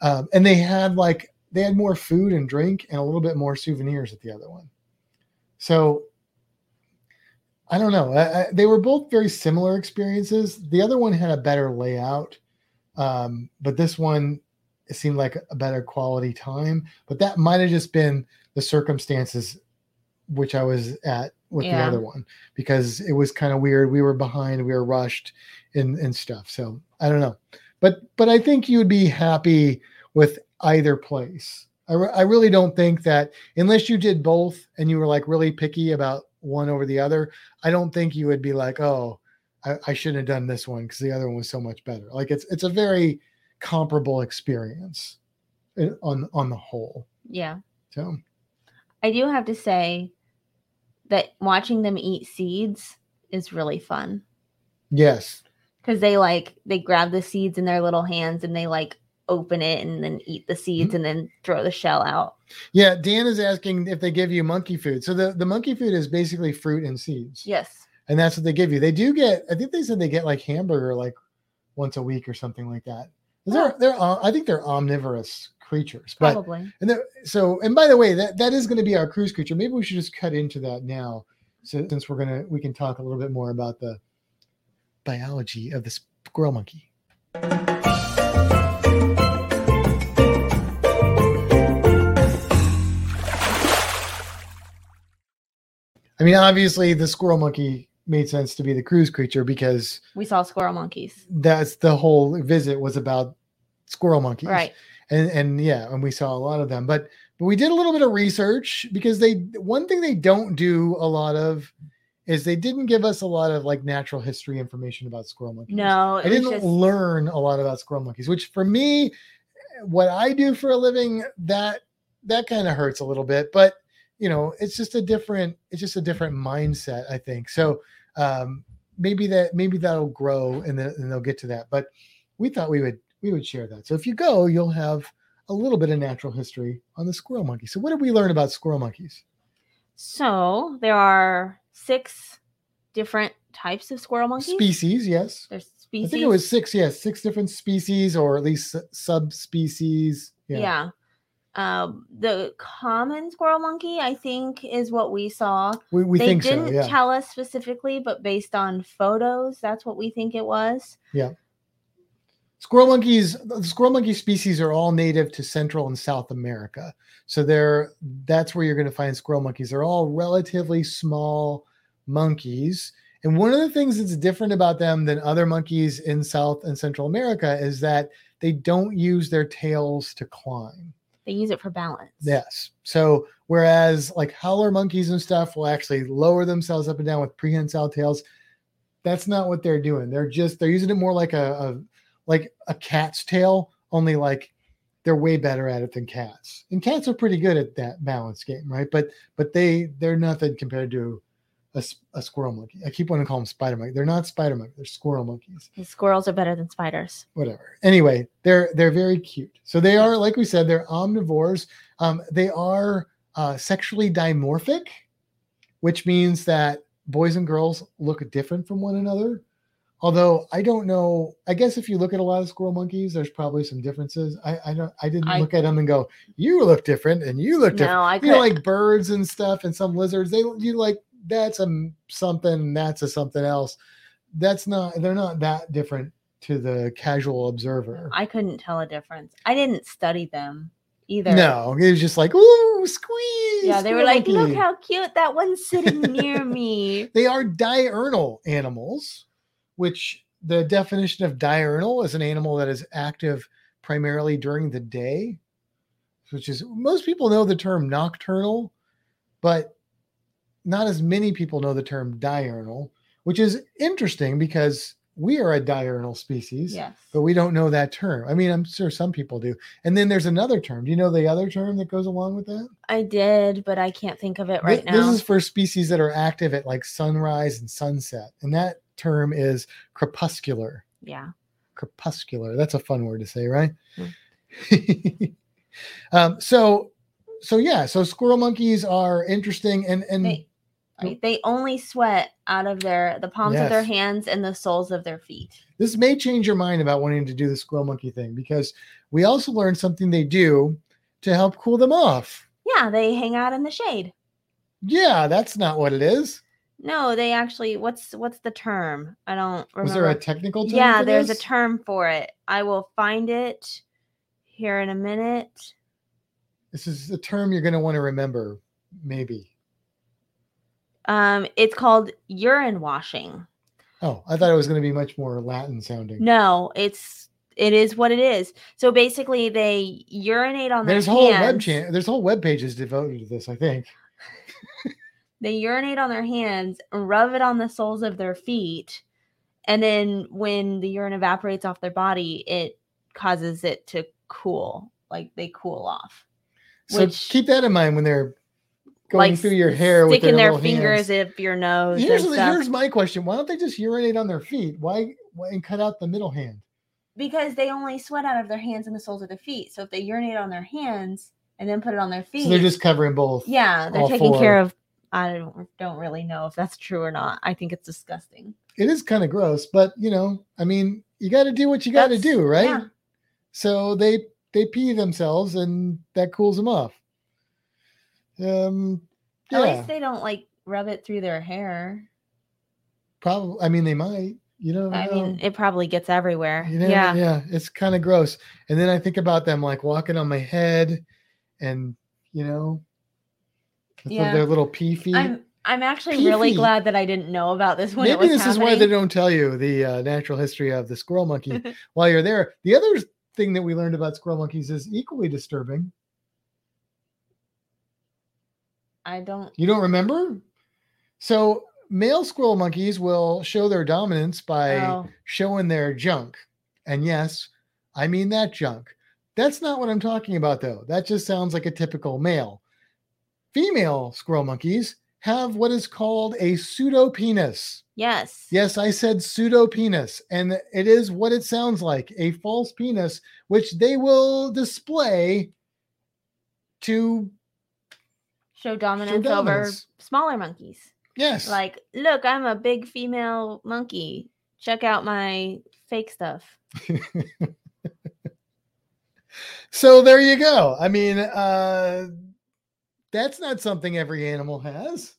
Um, and they had like they had more food and drink and a little bit more souvenirs at the other one. So I don't know. I, I, they were both very similar experiences. The other one had a better layout, um, but this one it seemed like a better quality time. But that might have just been the circumstances which I was at with the other one because it was kind of weird. We were behind, we were rushed and and stuff. So I don't know, but but I think you would be happy with either place. I, re- I really don't think that unless you did both and you were like really picky about one over the other, I don't think you would be like, oh, I, I shouldn't have done this one because the other one was so much better. Like it's it's a very comparable experience on on the whole. Yeah. So I do have to say that watching them eat seeds is really fun yes, because they like they grab the seeds in their little hands and they like open it and then eat the seeds Mm-hmm. and then throw the shell out. yeah. Dan is asking if they give you monkey food. So the the monkey food is basically fruit and seeds. Yes. And that's what they give you. They do get. I think they said they get like hamburger like once a week or something like that. They're they're uh, I think they're omnivorous creatures, but Probably. and so and by the way that that is going to be our cruise creature. Maybe we should just cut into that now, so since we're gonna we can talk a little bit more about the biology of the squirrel monkey. I mean, obviously, the squirrel monkey made sense to be the cruise creature because We saw squirrel monkeys. that's the whole visit was about squirrel monkeys Right. and and yeah and we saw a lot of them but but we did a little bit of research because they one thing they don't do a lot of is they didn't give us a lot of like natural history information about squirrel monkeys No, i didn't just learn a lot about squirrel monkeys which for me what i do for a living that that kind of hurts a little bit, but you know, it's just a different, it's just a different mindset, I think. So um, maybe that maybe that'll grow and then and they'll get to that. But we thought we would we would share that. So if you go, you'll have a little bit of natural history on the squirrel monkey. So what did we learn about squirrel monkeys? So there are six different types of squirrel monkeys. Species, yes. There's species. I think it was six, yes, six different species or at least subspecies. Yeah. yeah. Um, the common squirrel monkey, I think, is what we saw. We, we they didn't so. Yeah. tell us specifically, but based on photos, that's what we think it was. Yeah. Squirrel monkeys, the squirrel monkey species are all native to Central and South America. So they're that's where you're going to find squirrel monkeys. They're all relatively small monkeys. And one of the things that's different about them than other monkeys in South and Central America is that they don't use their tails to climb. They use it for balance. Yes. So whereas like howler monkeys and stuff will actually lower themselves up and down with prehensile tails, that's not what they're doing. They're just they're using it more like a, a like a cat's tail, only like they're way better at it than cats. And cats are pretty good at that balance game, right? But but they they're nothing compared to a, a squirrel monkey. I keep wanting to call them spider monkey. They're not spider monkey. They're squirrel monkeys The squirrels are better than spiders. whatever. Anyway, they're they're very cute. So they are, like we said, they're omnivores. Um, they are uh, sexually dimorphic, which means that boys and girls look different from one another. Although I don't know, I guess if you look at a lot of squirrel monkeys, there's probably some differences. I I don't I didn't I- look at them and go, you look different and you look different. No, I You know, like birds and stuff, and some lizards. They you like that's a something, that's a something else. That's not. They're not that different to the casual observer. I couldn't tell a difference. I didn't study them either. No, it was just like, ooh, squeeze. Yeah, they were like, look how cute that one's sitting near <laughs> me. They are diurnal animals, which the definition of diurnal is an animal that is active primarily during the day, which is most people know the term nocturnal, but not as many people know the term diurnal, which is interesting because we are a diurnal species. Yes. But we don't know that term. I mean, I'm sure some people do. And then there's another term. Do you know the other term that goes along with that? I did, but I can't think of it right This now. This is for species that are active at like sunrise and sunset. And that term is crepuscular. yeah. Crepuscular. That's a fun word to say, right? Hmm. <laughs> um, so so yeah, so squirrel monkeys are interesting and and They, they only sweat out of their the palms of their hands and the soles of their feet. this may change your mind about wanting to do the squirrel monkey thing because we also learned something they do to help cool them off. Yeah, they hang out in the shade. Yeah, that's not what it is. No, they actually what's what's the term? I don't remember. Was there a technical term? yeah, there's this? a term for it. I will find it here in a minute. This is a term you're going to want to remember, maybe. Um, it's called urine washing. Oh, I thought it was going to be much more Latin sounding. No, it's it is what it is. So basically, they urinate on there's their whole hands. web There's whole web pages devoted to this. I think. <laughs> They urinate on their hands, rub it on the soles of their feet, and then when the urine evaporates off their body, it causes it to cool. Like they cool off. So Which- keep that in mind when they're going like through your s- hair with sticking their, their, fingers hands. up your nose. Here's, and the- stuff. here's my question: Why don't they just urinate on their feet? Why, why and cut out the middle hand? because they only sweat out of their hands and the soles of their feet. So if they urinate on their hands and then put it on their feet, So they're just covering both. yeah, they're taking four. care of. I don't don't really know if that's true or not. I think it's disgusting. It is kind of gross, but you know, I mean, you got to do what you got to do, right? yeah. So they they pee themselves, and that cools them off. Um, At least they don't like rub it through their hair. probably. I mean, they might. You know. I mean, it probably gets everywhere. You know, yeah. yeah, it's kind of gross. And then I think about them like walking on my head, and you know, Yeah. their little pee feet. I'm I'm actually Pea really glad that I didn't know about this when it Maybe this is why they don't tell you the uh, natural history of the squirrel monkey <laughs> while you're there. The other thing that we learned about squirrel monkeys is equally disturbing. I don't. You don't remember? So male squirrel monkeys will show their dominance by Oh, showing their junk. And yes, I mean that junk. That's not what I'm talking about, though. That just sounds like a typical male. Female squirrel monkeys have what is called a pseudopenis. Yes. Yes, I said pseudopenis, and it is what it sounds like a false penis, which they will display to, Show dominance, over dominance. smaller monkeys. yes, Like, look, I'm a big female monkey. Check out my fake stuff. <laughs> so there you go. I mean, uh, that's not something every animal has.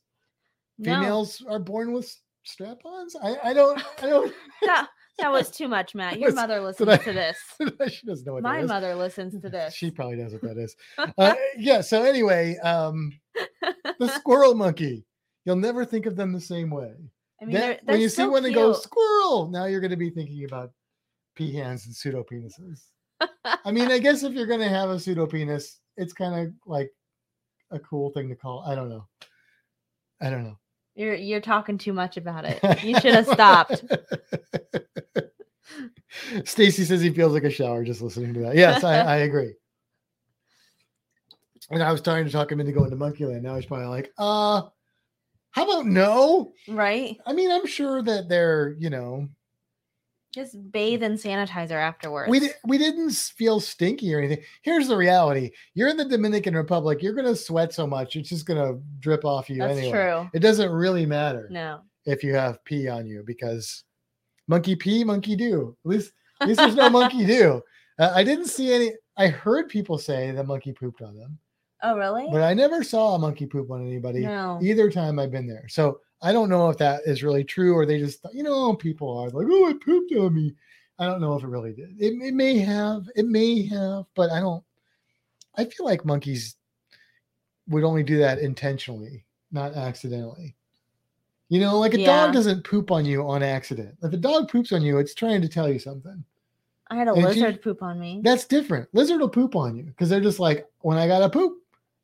No, Females are born with strap-ons. I, I don't, I <laughs> don't. that, <laughs> that was too much, Matt. Your Was- mother listens I- to this. she doesn't know what My that is. mother listens to this. She probably knows what that is. Uh, yeah. So anyway, um, the squirrel monkey. You'll never think of them the same way. I mean, That- they're, they're when you see one and go squirrel, now you're going to be thinking about peahens and pseudo penises. I mean, I guess if you're going to have a pseudo penis, it's kind of like a cool thing to call. I don't know. I don't know. You're you're talking too much about it. You <laughs> should have stopped. Stacy says he feels like a shower just listening to that. Yes, I, I agree. And I was trying to talk him into going to Monkeyland. Now he's probably like, uh, how about no? Right? I mean, I'm sure that they're, you know, Just bathe in sanitizer afterwards. we di- we didn't feel stinky or anything. Here's the reality: you're in the Dominican Republic. You're gonna sweat so much, it's just gonna drip off you That's anyway. true. It doesn't really matter No. if you have pee on you because monkey pee, monkey do. At least, at least there's no monkey <laughs> do. Uh, I didn't see any. I heard people say the monkey pooped on them, Oh, really? but I never saw a monkey poop on anybody no. either time I've been there. So I don't know if that is really true or they just, you know, people are like, oh, it pooped on me. I don't know if it really did. It, it may have, it may have, but I don't. I feel like monkeys would only do that intentionally, not accidentally. You know, like a Yeah. dog doesn't poop on you on accident. If a dog poops on you, it's trying to tell you something. I had a And you- lizard poop on me. That's different. Lizard will poop on you because they're just like, when I gotta poop,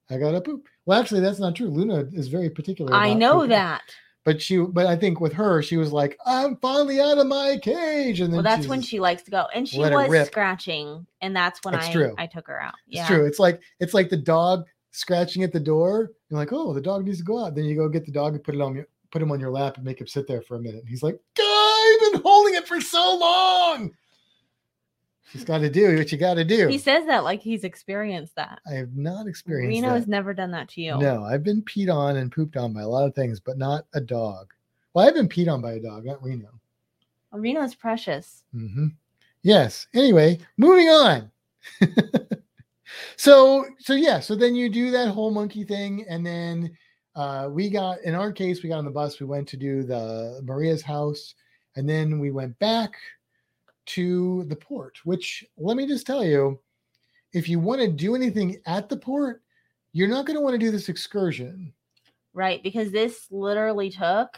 I gotta poop. Well, actually, that's not true. Luna is very particular. I know pooping. that. But she, but I think with her, she was like, "I'm finally out of my cage," and then Well, that's when she likes to go, and she was scratching, and that's when That's I true. I took her out. Yeah. It's true. It's like it's like the dog scratching at the door. You're like, "Oh, the dog needs to go out." Then you go get the dog and put it on your put him on your lap and make him sit there for a minute. And he's like, "God, "I've been holding it for so long." She's got to do what you got to do. He says that like he's experienced that. I have not experienced Reno that. has never done that to you. No, I've been peed on and pooped on by a lot of things, but not a dog. Well, I've been peed on by a dog, not Reno. Reno's precious. Mm-hmm. Yes. Anyway, moving on. <laughs> so, so yeah. So then you do that whole monkey thing, and then uh, we got in our case, we got on the bus. We went to do the Maria's house, and then we went back to the port. Which let me just tell you, if you want to do anything at the port, you're not going to want to do this excursion. Right, because this literally took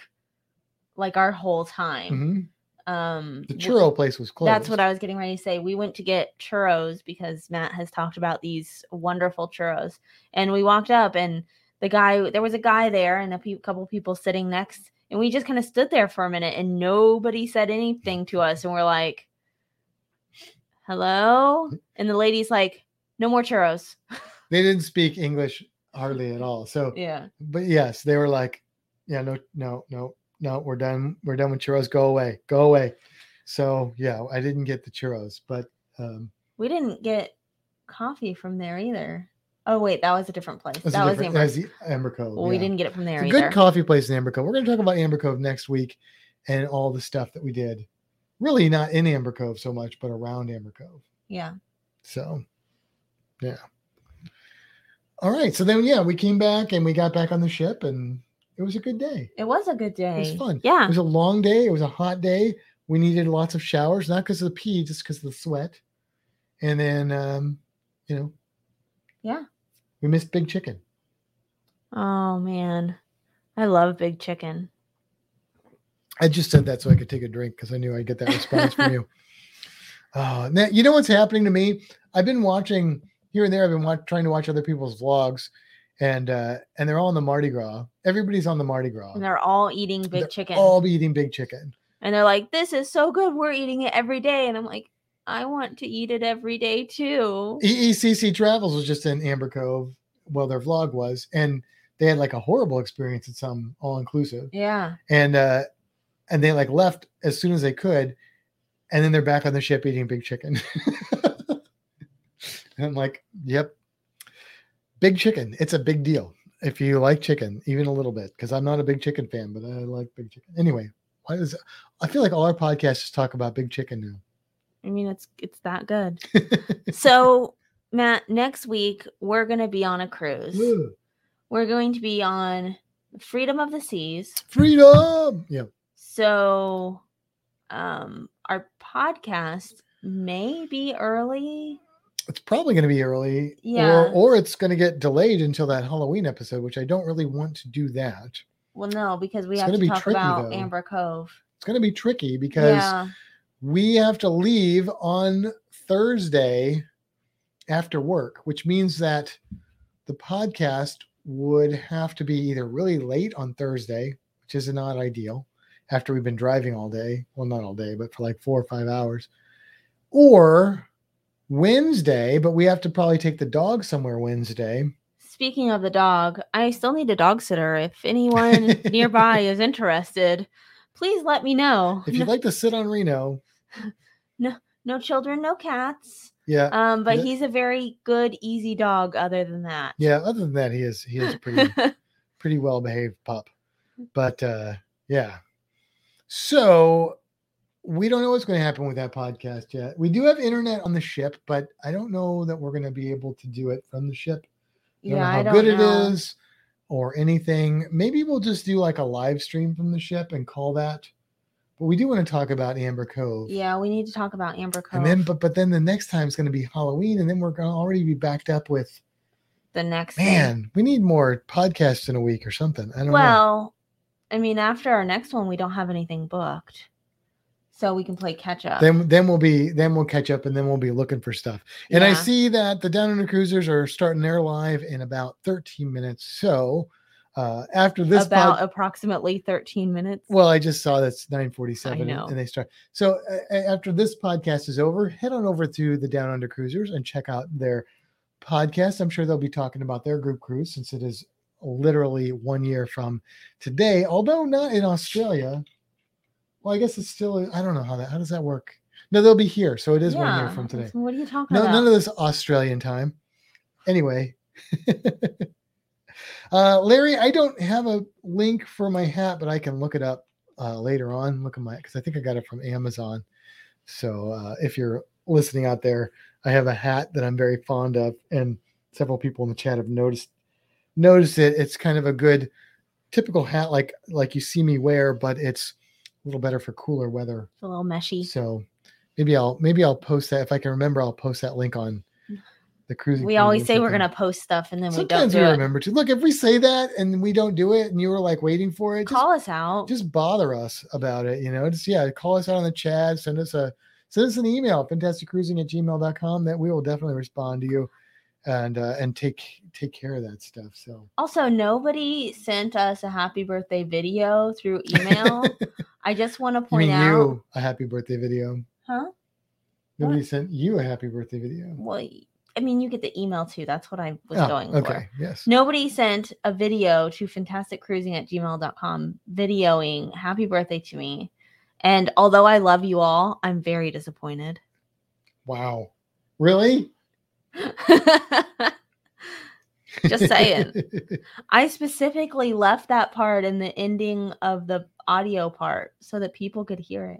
like our whole time. Mhm. Um The churro place was closed. That's what I was getting ready to say. We went to get churros because Matt has talked about these wonderful churros. And we walked up and the guy there was a guy there and a pe- couple people sitting next and we just kind of stood there for a minute and nobody said anything to us and we're like hello and the lady's like no more churros They didn't <laughs> speak English hardly at all. So yeah but yes, they were like, yeah, no, no, no, no, we're done. We're done with churros. Go away. Go away. So yeah, I didn't get the churros, but um we didn't get coffee from there either oh wait that was a different place that was Amber. that's the Amber Cove. well we didn't get it from there It's a either good coffee place in Amber Cove. We're gonna talk about Amber Cove next week and all the stuff that we did. Really not in Amber Cove so much, but around Amber Cove. yeah So yeah. All right. So then yeah, we came back and we got back on the ship and it was a good day. it was a good day It was fun. yeah It was a long day. It was a hot day. We needed lots of showers, not because of the pee, just because of the sweat. And then, um, you know, Yeah. we missed Big Chicken. Oh man, I love big chicken. I just said that so I could take a drink because I knew I'd get that response from you. Oh, <laughs> now, you know what's happening to me? I've been watching here and there. I've been watch, trying to watch other people's vlogs, and uh, and they're all on the Mardi Gras. Everybody's on the Mardi Gras. And they're all eating big They're chicken. All be eating big chicken. and they're like, "This is so good. We're eating it every day." And I'm like, I want to eat it every day too. EECC Travels was just in Amber Cove. Well, their vlog was, and they had like a horrible experience at some all inclusive, Yeah. and uh, and they like left as soon as they could, and then they're back on the ship eating big chicken. <laughs> and I'm like, yep, big chicken. It's a big deal if you like chicken, even a little bit, because I'm not a big chicken fan, but I like big chicken. Anyway, why does I feel like all our podcasts just talk about big chicken now. I mean, it's it's that good. <laughs> So, Matt, next week we're going to be on a cruise. We're going to be on Freedom of the Seas. Freedom. Yeah. So, um, our podcast may be early. It's probably going to be early, Yeah. or or it's going to get delayed until that Halloween episode, which I don't really want to do that. Well, no, because we It's have to be talk tricky, about though. Amber Cove. It's going to be tricky because yeah, we have to leave on Thursday after work, which means that the podcast would have to be either really late on Thursday, which is not ideal after we've been driving all day. Well, not all day, but for like four or five hours, or Wednesday, but we have to probably take the dog somewhere Wednesday. Speaking of the dog, I still need a dog sitter. If anyone <laughs> nearby is interested, please let me know. If you'd like to sit on Reno, <laughs> no children, no cats. yeah, Um, but he's a very good, easy dog. Other than that, yeah. Other than that, he is he is pretty <laughs> pretty well behaved pup. But uh yeah. So we don't know what's going to happen with that podcast yet. We do have internet on the ship, but I don't know that we're going to be able to do it from the ship. Don't yeah, know how I don't good know. it is or anything. Maybe we'll just do like a live stream from the ship and call that. But we do want to talk about Amber Cove. Yeah, we need to talk about Amber Cove. And then but but then the next time is going to be Halloween and then we're going to already be backed up with the next thing. man, we need more podcasts in a week or something. I don't know. Well, I mean, after our next one, we don't have anything booked, so we can play catch up. then then we'll be then we'll catch up and then we'll be looking for stuff. And i see that the down under cruisers are starting their live in about 13 minutes. So uh after this about pod- approximately 13 minutes. well i just saw that's 947 and- and they start. So uh, after this podcast is over head on over to the down under cruisers and check out their podcast. I'm sure they'll be talking about their group cruise since it is literally one year from today although not in australia. Well i guess it's still i don't know how that how does that work? No they'll be here so it is one year from today. What are you talking no about? none of this australian time. Anyway. <laughs> Uh larry i don't have a link for my hat but i can look it up uh later on. Look at my because i think i got it from amazon. So uh if you're listening out there i have a hat that i'm very fond of and several people in the chat have noticed noticed it it's kind of a good typical hat like like you see me wear but it's a little better for cooler weather It's a little meshy. so maybe I'll maybe I'll post that if I can remember. I'll post that link on the cruising. We always say we're gonna post stuff and then we don't Sometimes do we it. remember to look. If we say that and we don't do it, and you were like waiting for it, just, Call us out. just bother us about it. You know, just yeah, call us out on the chat. Send us a send us an email, fantasticcruising at gmail.com. That we will definitely respond to you and uh, and take take care of that stuff. So also, nobody sent us a happy birthday video through email. <laughs> I just want to point mean out, you a happy birthday video? huh? Nobody sent you a happy birthday video. Well, I mean, you get the email too. That's what I was Oh, going okay. for. Yes. Nobody sent a video to fantasticcruising at gmail.com videoing happy birthday to me. And although I love you all, I'm very disappointed. Wow. Really? <laughs> Just saying. <laughs> I specifically left that part in the ending of the audio part so that people could hear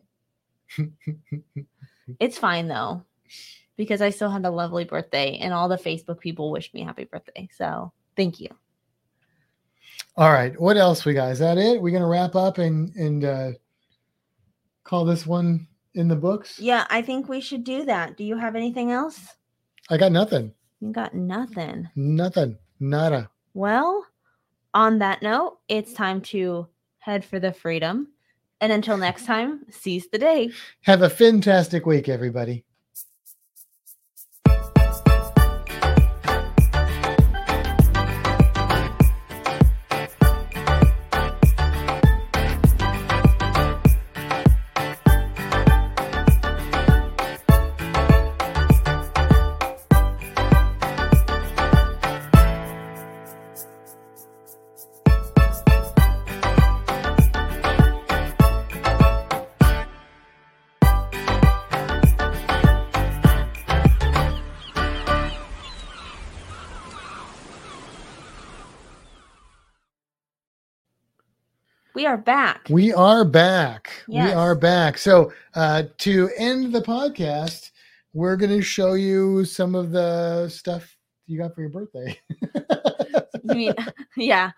it. <laughs> It's fine though, because I still had a lovely birthday and all the Facebook people wished me happy birthday. So thank you. All right. What else we got? Is that it? We're gonna wrap up and and uh call this one in the books? Yeah, I think we should do that. Do you have anything else? I got nothing. You got nothing. Nothing. Nada. Well, on that note, it's time to head for the freedom. And until next <laughs> time, seize the day. Have a fantastic week, everybody. We are back. We are back. We are back. So, uh, to end the podcast, we're going to show you some of the stuff you got for your birthday. <laughs> You mean, yeah.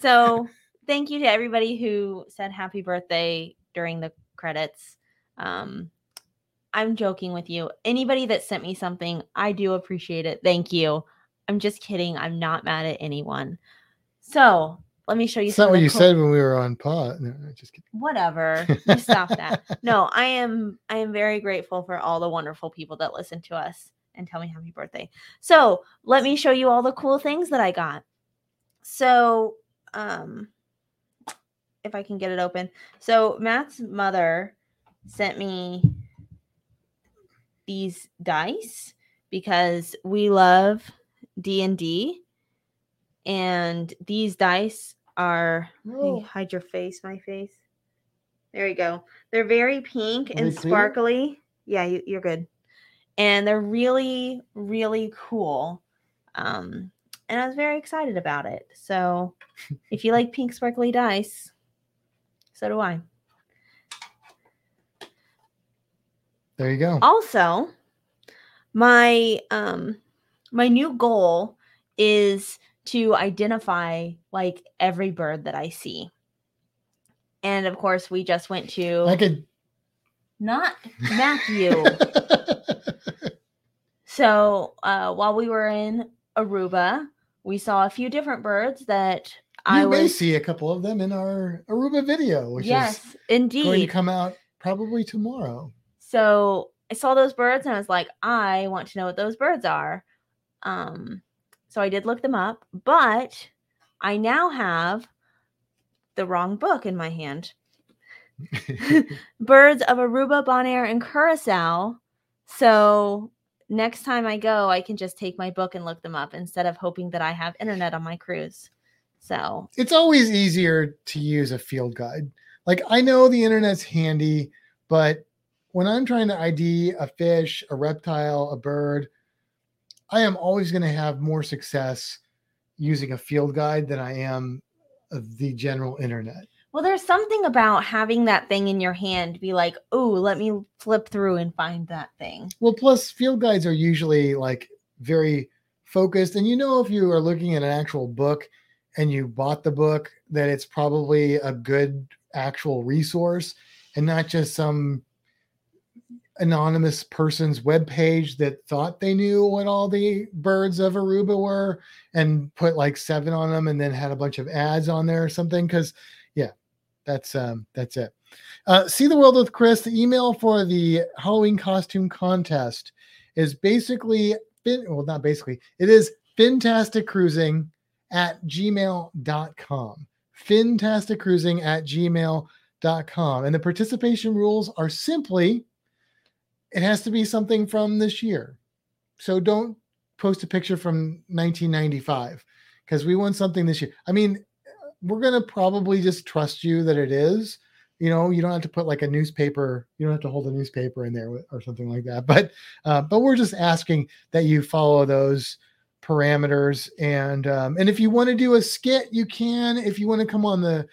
So thank you to everybody who said happy birthday during the credits. Um, I'm joking with you. Anybody that sent me something, I do appreciate it. Thank you. I'm just kidding. I'm not mad at anyone. So let me show you. It's not what you cool- said when we were on pod. No, just kidding. Whatever. <laughs> You stop that. No, I am. I am very grateful for all the wonderful people that listen to us and tell me happy birthday. So let me show you all the cool things that I got. So, um, if I can get it open. So Matt's mother sent me these dice because we love D and D, and these dice are. Oh, hide your face, my face. There you go. They're very pink Are and sparkly. Yeah, you, you're good. And they're really, really cool. Um, and I was very excited about it. So <laughs> if you like pink sparkly dice, so do I. there you go. also my um my new goal is to identify like every bird that i see and of course we just went to I could. not matthew <laughs> so uh while we were in aruba we saw a few different birds that i may was see a couple of them in our Aruba video, which yes is going to come out probably tomorrow. So I saw those birds and I was like, I want to know what those birds are. Um, so I did look them up, but I now have the wrong book in my hand. <laughs> Birds of Aruba, Bonaire, and Curacao. So next time I go, I can just take my book and look them up instead of hoping that I have internet on my cruise. So it's always easier to use a field guide. Like I know the internet's handy, but when I'm trying to ID a fish, a reptile, a bird, I am always going to have more success using a field guide than I am of the general internet. Well, there's something about having that thing in your hand, be like, oh, let me flip through and find that thing. Well, plus field guides are usually like very focused, and you know if you are looking at an actual book and you bought the book, that it's probably a good actual resource and not just some anonymous person's webpage that thought they knew what all the birds of Aruba were and put like seven on them and then had a bunch of ads on there or something. Cause yeah, that's um that's it. Uh, See the World with Chris. The email for the Halloween costume contest is basically, well, not basically, it is fantastic cruising at gmail.com. Fantastic cruising at gmail.com. And the participation rules are simply it has to be something from this year. So don't post a picture from 1995 because we want something this year. I mean, we're going to probably just trust you that it is you know you don't have to put like a newspaper you don't have to hold a newspaper in there or something like that but uh, but we're just asking that you follow those parameters and um, and if you want to do a skit you can if you want to come on the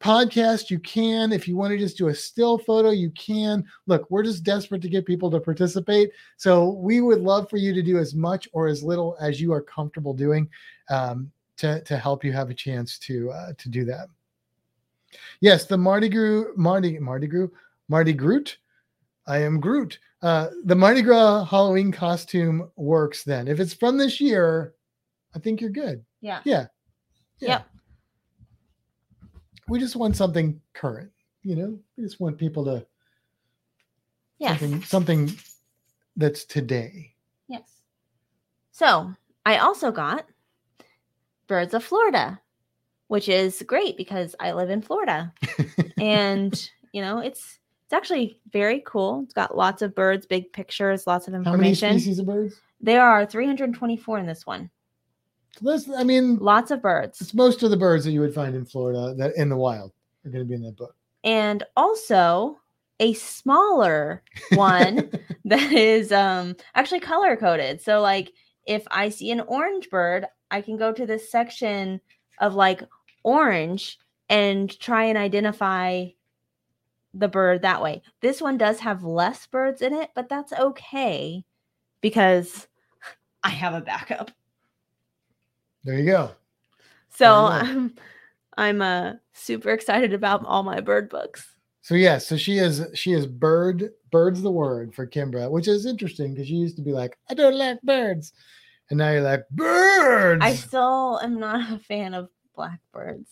podcast you can if you want to just do a still photo you can look we're just desperate to get people to participate so we would love for you to do as much or as little as you are comfortable doing um, to to help you have a chance to uh, to do that Yes, the Mardi Gras, Mardi, Mardi Gras, Mardi Groot. I am Groot. Uh, the Mardi Gras Halloween costume works then. If it's from this year, I think you're good. Yeah. Yeah. Yeah. Yep. We just want something current, you know? We just want people to Yes. something something that's today. Yes. So I also got Birds of Florida, which is great because I live in Florida. <laughs> and you know, it's it's actually very cool. It's got lots of birds, big pictures, lots of information. How many species of birds? There are 324 in this one. I mean, Lots of birds. it's most of the birds that you would find in Florida that in the wild are going to be in that book. and also a smaller <laughs> one that is um actually color coded. So like if I see an orange bird, I can go to this section of like orange and try and identify the bird that way. This one does have less birds in it, but that's okay because <laughs> I have a backup. There you go. So I'm I'm uh super excited about all my bird books. So yeah, so she is she is bird birds the word for Kimbra, which is interesting because you used to be like, I don't like birds. And now you're like, birds. I still am not a fan of blackbirds.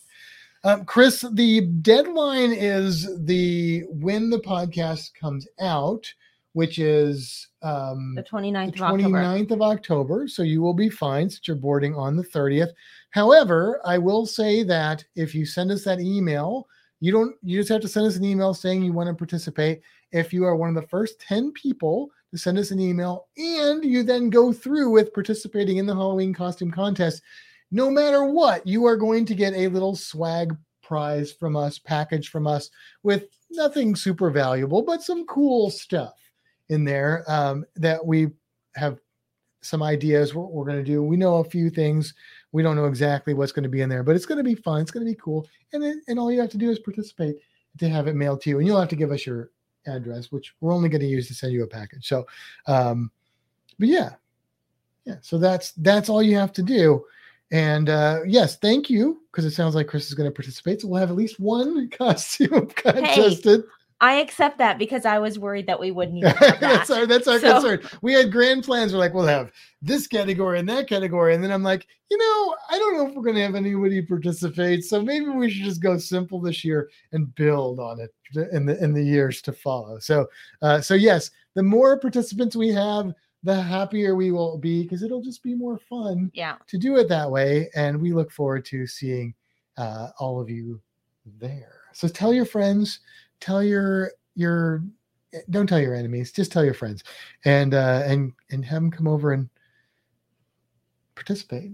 Um, Chris, the deadline is the when the podcast comes out, which is um, The 29th the of October. 29th of October. So you will be fine since you're boarding on the 30th. However, I will say that if you send us that email, you don't you just have to send us an email saying you want to participate. If you are one of the first 10 people to send us an email and you then go through with participating in the Halloween costume contest, no matter what, you are going to get a little swag prize from us, package from us with nothing super valuable, but some cool stuff in there um, that we have some ideas what we're going to do. We know a few things. We don't know exactly what's going to be in there, but it's going to be fun. It's going to be cool. And then, and all you have to do is participate to have it mailed to you. And you'll have to give us your address, which we're only going to use to send you a package. So, um, but yeah, yeah. So that's that's all you have to do. And uh, yes, thank you because it sounds like Chris is going to participate. So we'll have at least one <laughs> costume contested. I accept that because I was worried that we wouldn't that. <laughs> that's our that's our So- concern. We had grand plans. We're like, we'll have this category and that category, and then I'm like, you know, I don't know if we're going to have anybody participate. So maybe we should just go simple this year and build on it in the in the years to follow. So, uh, so yes, the more participants we have, the happier we will be because it'll just be more fun yeah. to do it that way. And we look forward to seeing uh, all of you there. So tell your friends, tell your your don't tell your enemies, just tell your friends, and uh, and and have them come over and participate.